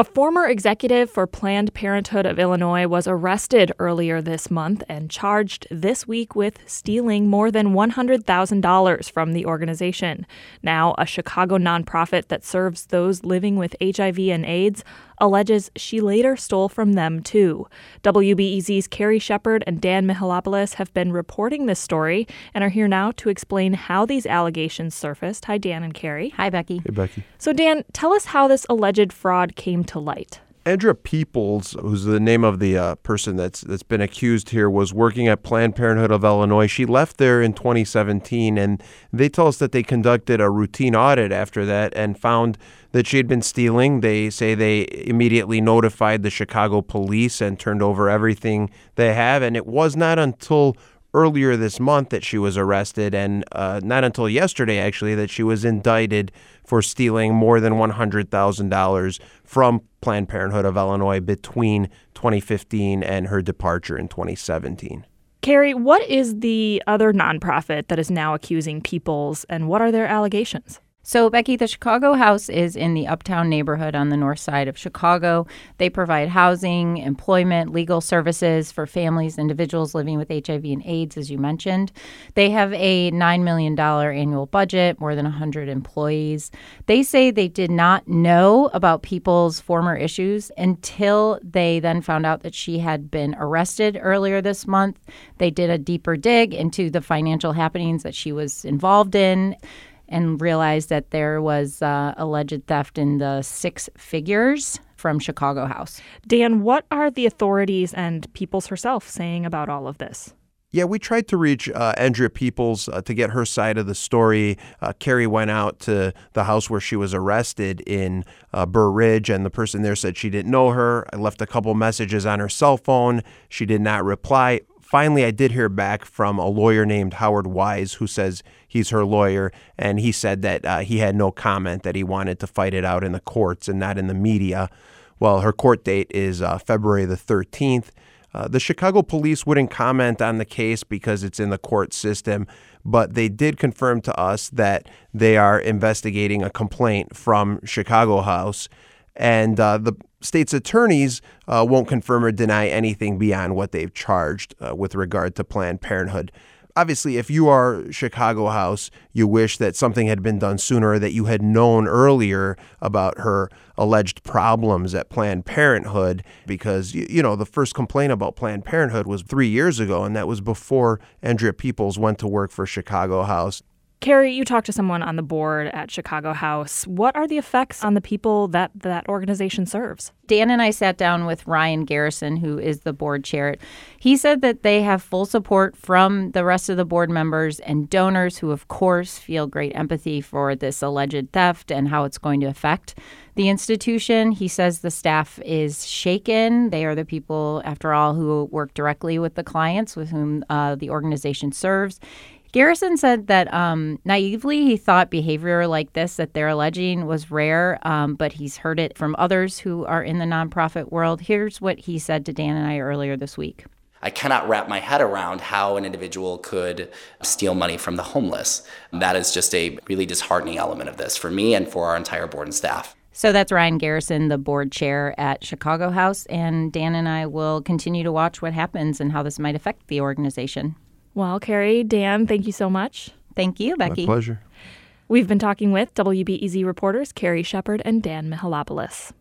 A former executive for Planned Parenthood of Illinois was arrested earlier this month and charged this week with stealing more than $100,000 from the organization. Now, a Chicago nonprofit that serves those living with HIV and AIDS alleges she later stole from them too. WBEZ's Carrie Shepherd and Dan Mihalopoulos have been reporting this story and are here now to explain how these allegations surfaced. Hi, Dan and Carrie. Hi, Becky. Hey, Becky. So, Dan, tell us how this alleged fraud came to light. Andrea Peoples, who's the name of the uh, person that's that's been accused here, was working at Planned Parenthood of Illinois. She left there in 2017, and they tell us that they conducted a routine audit after that and found that she had been stealing. They say they immediately notified the Chicago police and turned over everything they have, and it was not until earlier this month that she was arrested, and uh, not until yesterday, actually, that she was indicted for stealing more than $100,000 from Planned Parenthood of Illinois between 2015 and her departure in 2017. Carrie, what is the other nonprofit that is now accusing Peoples, and what are their allegations? So, Becky, the Chicago House is in the uptown neighborhood on the north side of Chicago. They provide housing, employment, legal services for families, individuals living with HIV and AIDS, as you mentioned. They have a $9 million annual budget, more than 100 employees. They say they did not know about Peoples' former issues until they then found out that she had been arrested earlier this month. They did a deeper dig into the financial happenings that she was involved in and realized that there was uh, alleged theft in the six figures from Chicago House. Dan, what are the authorities and Peoples herself saying about all of this? Yeah, we tried to reach uh, Andrea Peoples uh, to get her side of the story. Uh, Carrie went out to the house where she was arrested in uh, Burr Ridge, and the person there said she didn't know her. I left a couple messages on her cell phone. She did not reply. Finally, I did hear back from a lawyer named Howard Wise who says he's her lawyer, and he said that uh, he had no comment, that he wanted to fight it out in the courts and not in the media. Well, her court date is uh, February the 13th. Uh, the Chicago police wouldn't comment on the case because it's in the court system, but they did confirm to us that they are investigating a complaint from Chicago House. And uh, the state's attorneys uh, won't confirm or deny anything beyond what they've charged uh, with regard to Planned Parenthood obviously, if you are Chicago House, you wish that something had been done sooner, that you had known earlier about her alleged problems at Planned Parenthood, because, you know, the first complaint about Planned Parenthood was three years ago, and that was before Andrea Peoples went to work for Chicago House. Carrie, you talked to someone on the board at Chicago House. What are the effects on the people that that organization serves? Dan and I sat down with Ryan Garrison, who is the board chair. He said that they have full support from the rest of the board members and donors who, of course, feel great empathy for this alleged theft and how it's going to affect the institution. He says the staff is shaken. They are the people, after all, who work directly with the clients with whom uh, the organization serves. Garrison said that um, naively he thought behavior like this that they're alleging was rare, um, but he's heard it from others who are in the nonprofit world. Here's what he said to Dan and I earlier this week. I cannot wrap my head around how an individual could steal money from the homeless. That is just a really disheartening element of this for me and for our entire board and staff. So that's Ryan Garrison, the board chair at Chicago House. And Dan and I will continue to watch what happens and how this might affect the organization. Well, Carrie, Dan, thank you so much. Thank you, Becky. My pleasure. We've been talking with WBEZ reporters Carrie Shepherd and Dan Mihalopoulos.